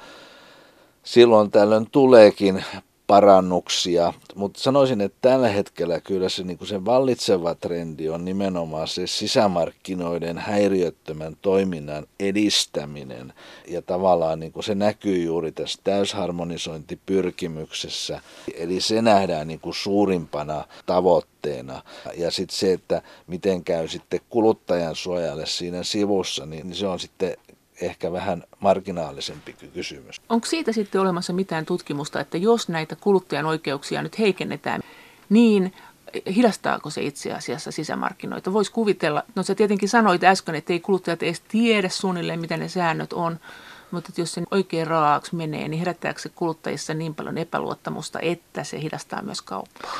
silloin tällöin tuleekin parannuksia, mutta sanoisin, että tällä hetkellä kyllä se, niin se vallitseva trendi on nimenomaan se sisämarkkinoiden häiriöttömän toiminnan edistäminen. Ja tavallaan niin se näkyy juuri tässä täysharmonisointipyrkimyksessä. Eli se nähdään niin suurimpana tavoitteena. Ja sitten se, että miten käy sitten kuluttajan suojalle siinä sivussa, niin se on sitten ehkä vähän marginaalisempi kysymys. Onko siitä sitten olemassa mitään tutkimusta, että jos näitä kuluttajan oikeuksia nyt heikennetään, niin hidastaako se itse asiassa sisämarkkinoita? Voisi kuvitella, no sä tietenkin sanoit äsken, että ei kuluttajat edes tiedä suunnilleen, mitä ne säännöt on, mutta jos se oikein raaksi menee, niin herättääkö se kuluttajissa niin paljon epäluottamusta, että se hidastaa myös kauppaa?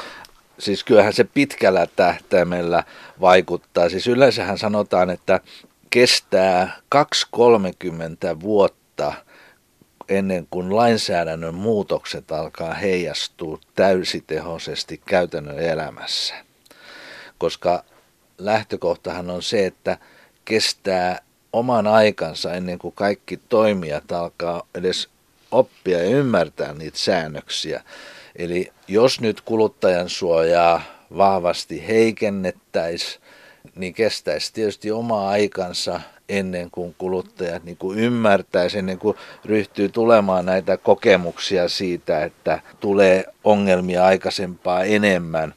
Siis kyllähän se pitkällä tähtäimellä vaikuttaa. Siis yleensähän sanotaan, että kestää 2-30 vuotta ennen kuin lainsäädännön muutokset alkaa heijastua täysitehoisesti käytännön elämässä. Koska lähtökohtahan on se, että kestää oman aikansa ennen kuin kaikki toimijat alkaa edes oppia ja ymmärtää niitä säännöksiä. Eli jos nyt kuluttajan suojaa vahvasti heikennettäisiin, niin kestäisi tietysti oma aikansa ennen kuin kuluttajat niin kuin ymmärtäisi, ennen kuin ryhtyy tulemaan näitä kokemuksia siitä, että tulee ongelmia aikaisempaa enemmän.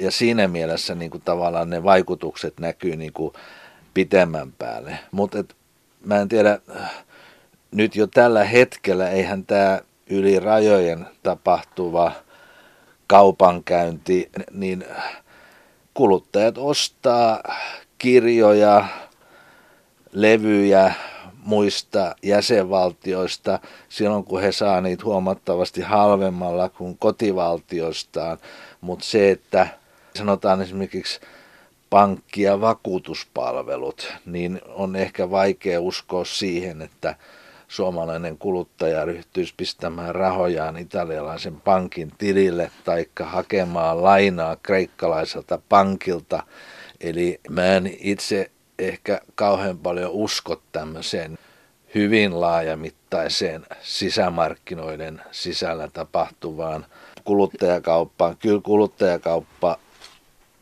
Ja siinä mielessä niin kuin tavallaan ne vaikutukset näkyy niin kuin pitemmän päälle. Mutta mä en tiedä, nyt jo tällä hetkellä eihän tämä yli rajojen tapahtuva kaupankäynti, niin kuluttajat ostaa kirjoja, levyjä muista jäsenvaltioista silloin, kun he saa niitä huomattavasti halvemmalla kuin kotivaltioistaan. Mutta se, että sanotaan esimerkiksi pankki- ja vakuutuspalvelut, niin on ehkä vaikea uskoa siihen, että suomalainen kuluttaja ryhtyisi pistämään rahojaan italialaisen pankin tilille tai hakemaan lainaa kreikkalaiselta pankilta. Eli mä en itse ehkä kauhean paljon usko tämmöiseen hyvin laajamittaiseen sisämarkkinoiden sisällä tapahtuvaan kuluttajakauppaan. Kyllä kuluttajakauppa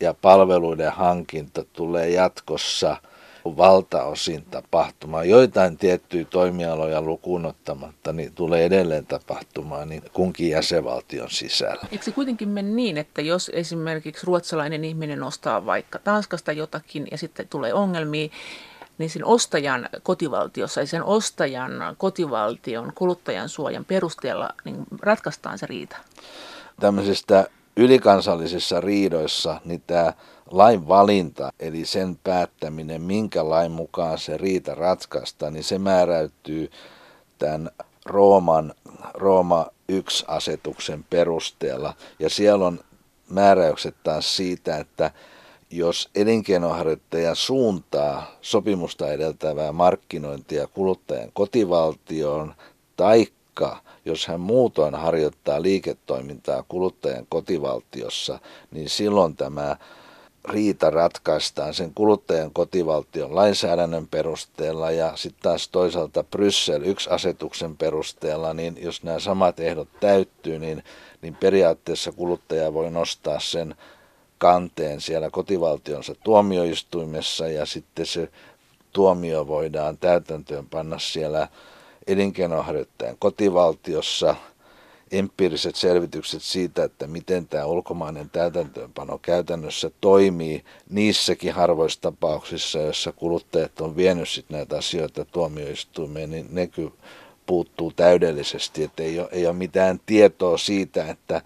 ja palveluiden hankinta tulee jatkossa valtaosin tapahtumaan. Joitain tiettyjä toimialoja lukuun ottamatta niin tulee edelleen tapahtumaan niin kunkin jäsenvaltion sisällä. Eikö se kuitenkin mene niin, että jos esimerkiksi ruotsalainen ihminen ostaa vaikka Tanskasta jotakin ja sitten tulee ongelmia, niin sen ostajan kotivaltiossa ja sen ostajan kotivaltion kuluttajan suojan perusteella niin ratkaistaan se riita? Tämmöisestä ylikansallisissa riidoissa niin tämä lain valinta, eli sen päättäminen, minkä lain mukaan se riita ratkaista, niin se määräytyy tämän Rooman, Rooma 1-asetuksen perusteella. Ja siellä on määräykset taas siitä, että jos elinkeinoharjoittaja suuntaa sopimusta edeltävää markkinointia kuluttajan kotivaltioon, taikka jos hän muutoin harjoittaa liiketoimintaa kuluttajan kotivaltiossa, niin silloin tämä riita ratkaistaan sen kuluttajan kotivaltion lainsäädännön perusteella ja sitten taas toisaalta Bryssel yksi asetuksen perusteella, niin jos nämä samat ehdot täyttyy, niin, niin periaatteessa kuluttaja voi nostaa sen kanteen siellä kotivaltionsa tuomioistuimessa ja sitten se tuomio voidaan täytäntöön panna siellä elinkeinoharjoittajan kotivaltiossa. Empiiriset selvitykset siitä, että miten tämä ulkomainen täytäntöönpano käytännössä toimii niissäkin harvoissa tapauksissa, joissa kuluttajat on vienyt sit näitä asioita tuomioistuimeen, niin ne kyllä puuttuu täydellisesti, että ei ole, ei ole mitään tietoa siitä, että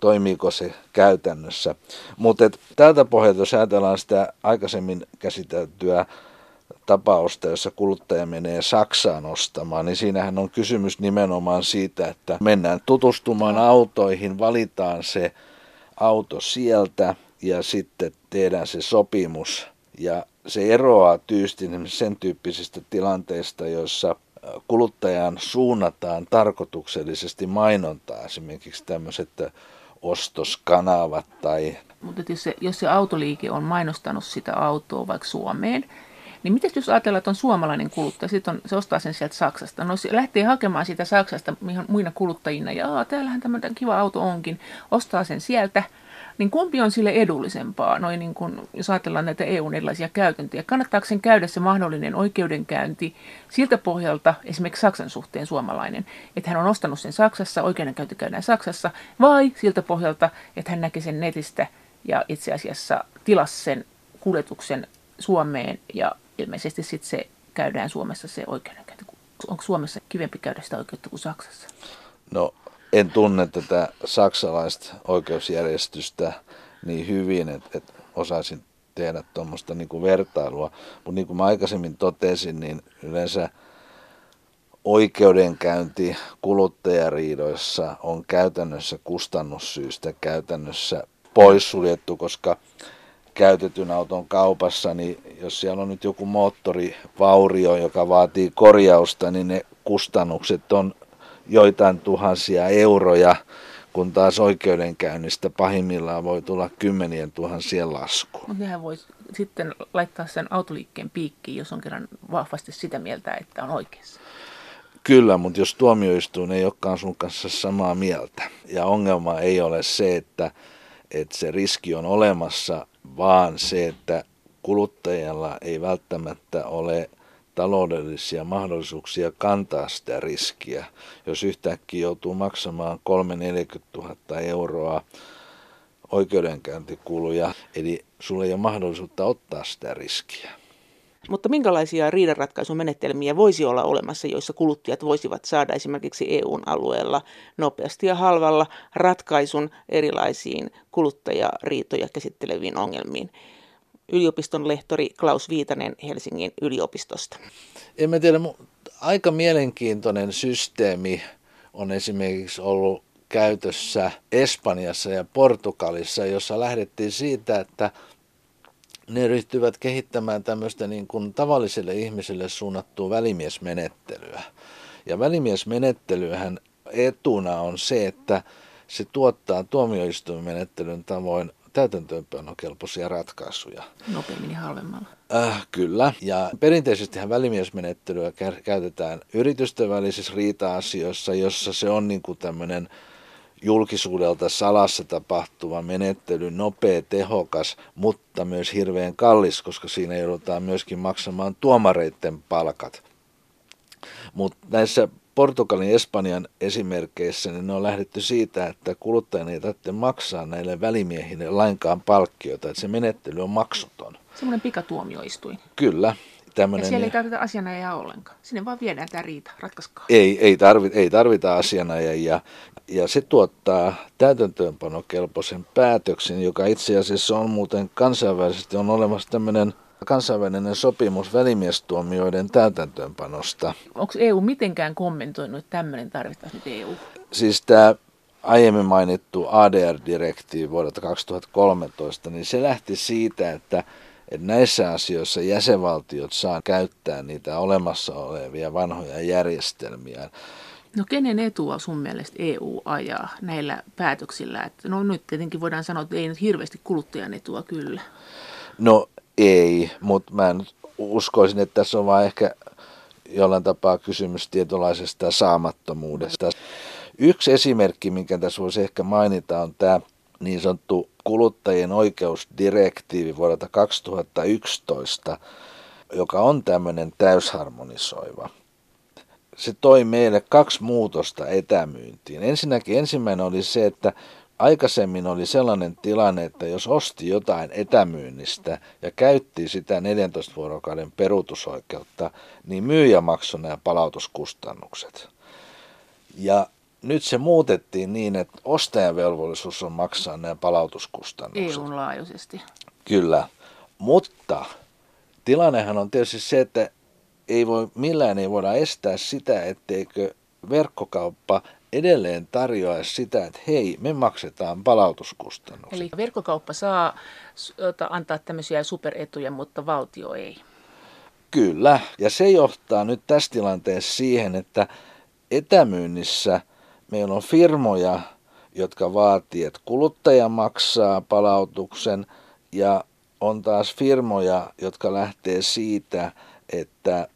toimiiko se käytännössä. Mutta tältä pohjalta, jos ajatellaan sitä aikaisemmin käsiteltyä tapausta, jossa kuluttaja menee Saksaan ostamaan, niin siinähän on kysymys nimenomaan siitä, että mennään tutustumaan autoihin, valitaan se auto sieltä ja sitten tehdään se sopimus. Ja se eroaa tyysti sen tyyppisistä tilanteista, joissa kuluttajan suunnataan tarkoituksellisesti mainontaa, esimerkiksi tämmöiset ostoskanavat tai... Mutta jos se, jos se autoliike on mainostanut sitä autoa vaikka Suomeen, niin miten jos ajatellaan, että on suomalainen kuluttaja, sitten on, se ostaa sen sieltä Saksasta, no se lähtee hakemaan sitä Saksasta muina kuluttajina, ja Aa, täällähän tämmöinen kiva auto onkin, ostaa sen sieltä, niin kumpi on sille edullisempaa, noin niin kuin, jos ajatellaan näitä EUn erilaisia käytäntöjä? Kannattaako sen käydä se mahdollinen oikeudenkäynti siltä pohjalta, esimerkiksi Saksan suhteen suomalainen, että hän on ostanut sen Saksassa, oikeudenkäynti käydään Saksassa, vai siltä pohjalta, että hän näki sen netistä ja itse asiassa tilasi sen kuljetuksen Suomeen ja ilmeisesti sitten se käydään Suomessa se oikeudenkäynti. Onko Suomessa kivempi käydä sitä oikeutta kuin Saksassa? No en tunne tätä saksalaista oikeusjärjestystä niin hyvin, että, että osaisin tehdä tuommoista niin vertailua. Mutta niin kuin mä aikaisemmin totesin, niin yleensä oikeudenkäynti kuluttajariidoissa on käytännössä kustannussyistä käytännössä poissuljettu, koska käytetyn auton kaupassa, niin jos siellä on nyt joku moottorivaurio, joka vaatii korjausta, niin ne kustannukset on joitain tuhansia euroja, kun taas oikeudenkäynnistä pahimmillaan voi tulla kymmenien tuhansien lasku. Mutta nehän voi sitten laittaa sen autoliikkeen piikkiin, jos on kerran vahvasti sitä mieltä, että on oikeassa. Kyllä, mutta jos tuomioistuin ei olekaan sun kanssa samaa mieltä, ja ongelma ei ole se, että että se riski on olemassa, vaan se, että kuluttajalla ei välttämättä ole taloudellisia mahdollisuuksia kantaa sitä riskiä. Jos yhtäkkiä joutuu maksamaan 3-40 000 euroa oikeudenkäyntikuluja, eli sulla ei ole mahdollisuutta ottaa sitä riskiä. Mutta minkälaisia riidanratkaisumenetelmiä voisi olla olemassa, joissa kuluttajat voisivat saada esimerkiksi EUn alueella nopeasti ja halvalla ratkaisun erilaisiin kuluttajariitoja käsitteleviin ongelmiin? Yliopiston lehtori Klaus Viitanen Helsingin yliopistosta. En mä tiedä, aika mielenkiintoinen systeemi on esimerkiksi ollut käytössä Espanjassa ja Portugalissa, jossa lähdettiin siitä, että ne ryhtyvät kehittämään tämmöistä niin kuin tavalliselle ihmiselle suunnattua välimiesmenettelyä. Ja välimiesmenettelyhän etuna on se, että se tuottaa tuomioistuinmenettelyn tavoin täytäntöönpanokelpoisia ratkaisuja. Nopeammin ja halvemmalla. Äh, kyllä. Ja perinteisesti välimiesmenettelyä käytetään yritysten välisissä riita-asioissa, jossa se on niin kuin tämmöinen julkisuudelta salassa tapahtuva menettely, nopea, tehokas, mutta myös hirveän kallis, koska siinä joudutaan myöskin maksamaan tuomareiden palkat. Mutta näissä Portugalin Espanjan esimerkkeissä niin ne on lähdetty siitä, että kuluttajan ei tarvitse maksaa näille välimiehille lainkaan palkkiota, että se menettely on maksuton. Semmoinen pikatuomioistuin. Kyllä. Tämmönen, ja siellä ei tarvita asianajaa ollenkaan. Sinne vaan viedään tämä riita, ratkaiskaa. Ei, ei, tarvita, ei tarvita asianajajia. Ja se tuottaa täytäntöönpanokelpoisen päätöksen, joka itse asiassa on muuten kansainvälisesti on olemassa tämmöinen kansainvälinen sopimus välimiestuomioiden täytäntöönpanosta. Onko EU mitenkään kommentoinut, että tämmöinen tarvittaisiin nyt EU? Siis tämä aiemmin mainittu ADR-direktiivi vuodelta 2013, niin se lähti siitä, että, että näissä asioissa jäsenvaltiot saa käyttää niitä olemassa olevia vanhoja järjestelmiä. No kenen etua sun mielestä EU ajaa näillä päätöksillä? Että no nyt tietenkin voidaan sanoa, että ei nyt hirveästi kuluttajan etua kyllä. No ei, mutta mä nyt uskoisin, että tässä on vain ehkä jollain tapaa kysymys tietynlaisesta saamattomuudesta. Yksi esimerkki, minkä tässä voisi ehkä mainita, on tämä niin sanottu kuluttajien oikeusdirektiivi vuodelta 2011, joka on tämmöinen täysharmonisoiva. Se toi meille kaksi muutosta etämyyntiin. Ensinnäkin ensimmäinen oli se, että Aikaisemmin oli sellainen tilanne, että jos osti jotain etämyynnistä ja käytti sitä 14 vuorokauden peruutusoikeutta, niin myyjä maksoi nämä palautuskustannukset. Ja nyt se muutettiin niin, että ostajan velvollisuus on maksaa nämä palautuskustannukset. EUn laajuisesti. Kyllä, mutta tilannehan on tietysti se, että ei voi, millään ei voida estää sitä, etteikö verkkokauppa edelleen tarjoaisi sitä, että hei, me maksetaan palautuskustannukset. Eli verkkokauppa saa antaa tämmöisiä superetuja, mutta valtio ei. Kyllä, ja se johtaa nyt tässä tilanteessa siihen, että etämyynnissä meillä on firmoja, jotka vaatii, että kuluttaja maksaa palautuksen, ja on taas firmoja, jotka lähtee siitä, että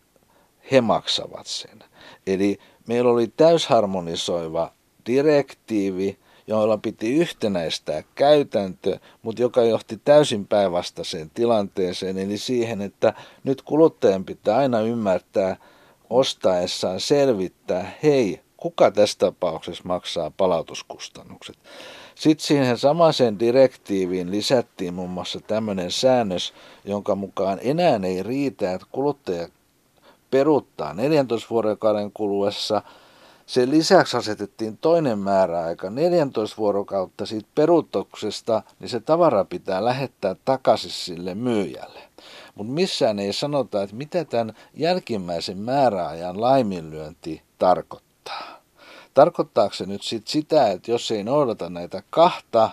he maksavat sen. Eli meillä oli täysharmonisoiva direktiivi, jolla piti yhtenäistää käytäntö, mutta joka johti täysin päinvastaiseen tilanteeseen, eli siihen, että nyt kuluttajan pitää aina ymmärtää ostaessaan selvittää, hei, kuka tässä tapauksessa maksaa palautuskustannukset. Sitten siihen samaiseen direktiiviin lisättiin muun muassa tämmöinen säännös, jonka mukaan enää ei riitä, että kuluttaja peruuttaa 14 vuorokauden kuluessa. Sen lisäksi asetettiin toinen määräaika 14 vuorokautta siitä peruutuksesta, niin se tavara pitää lähettää takaisin sille myyjälle. Mutta missään ei sanota, että mitä tämän jälkimmäisen määräajan laiminlyönti tarkoittaa. Tarkoittaako se nyt sit sitä, että jos ei noudata näitä kahta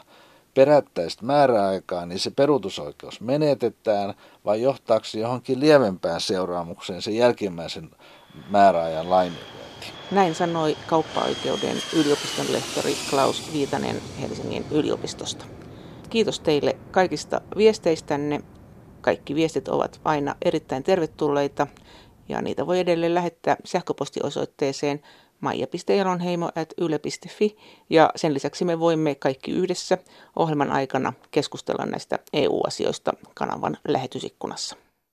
perättäistä määräaikaa, niin se peruutusoikeus menetetään, vai johtaako se johonkin lievempään seuraamukseen sen jälkimmäisen määräajan laiminlyönti? Näin sanoi kauppaoikeuden yliopiston lehtori Klaus Viitanen Helsingin yliopistosta. Kiitos teille kaikista viesteistänne. Kaikki viestit ovat aina erittäin tervetulleita ja niitä voi edelleen lähettää sähköpostiosoitteeseen maija.elonheimo.yle.fi ja sen lisäksi me voimme kaikki yhdessä ohjelman aikana keskustella näistä EU-asioista kanavan lähetysikkunassa.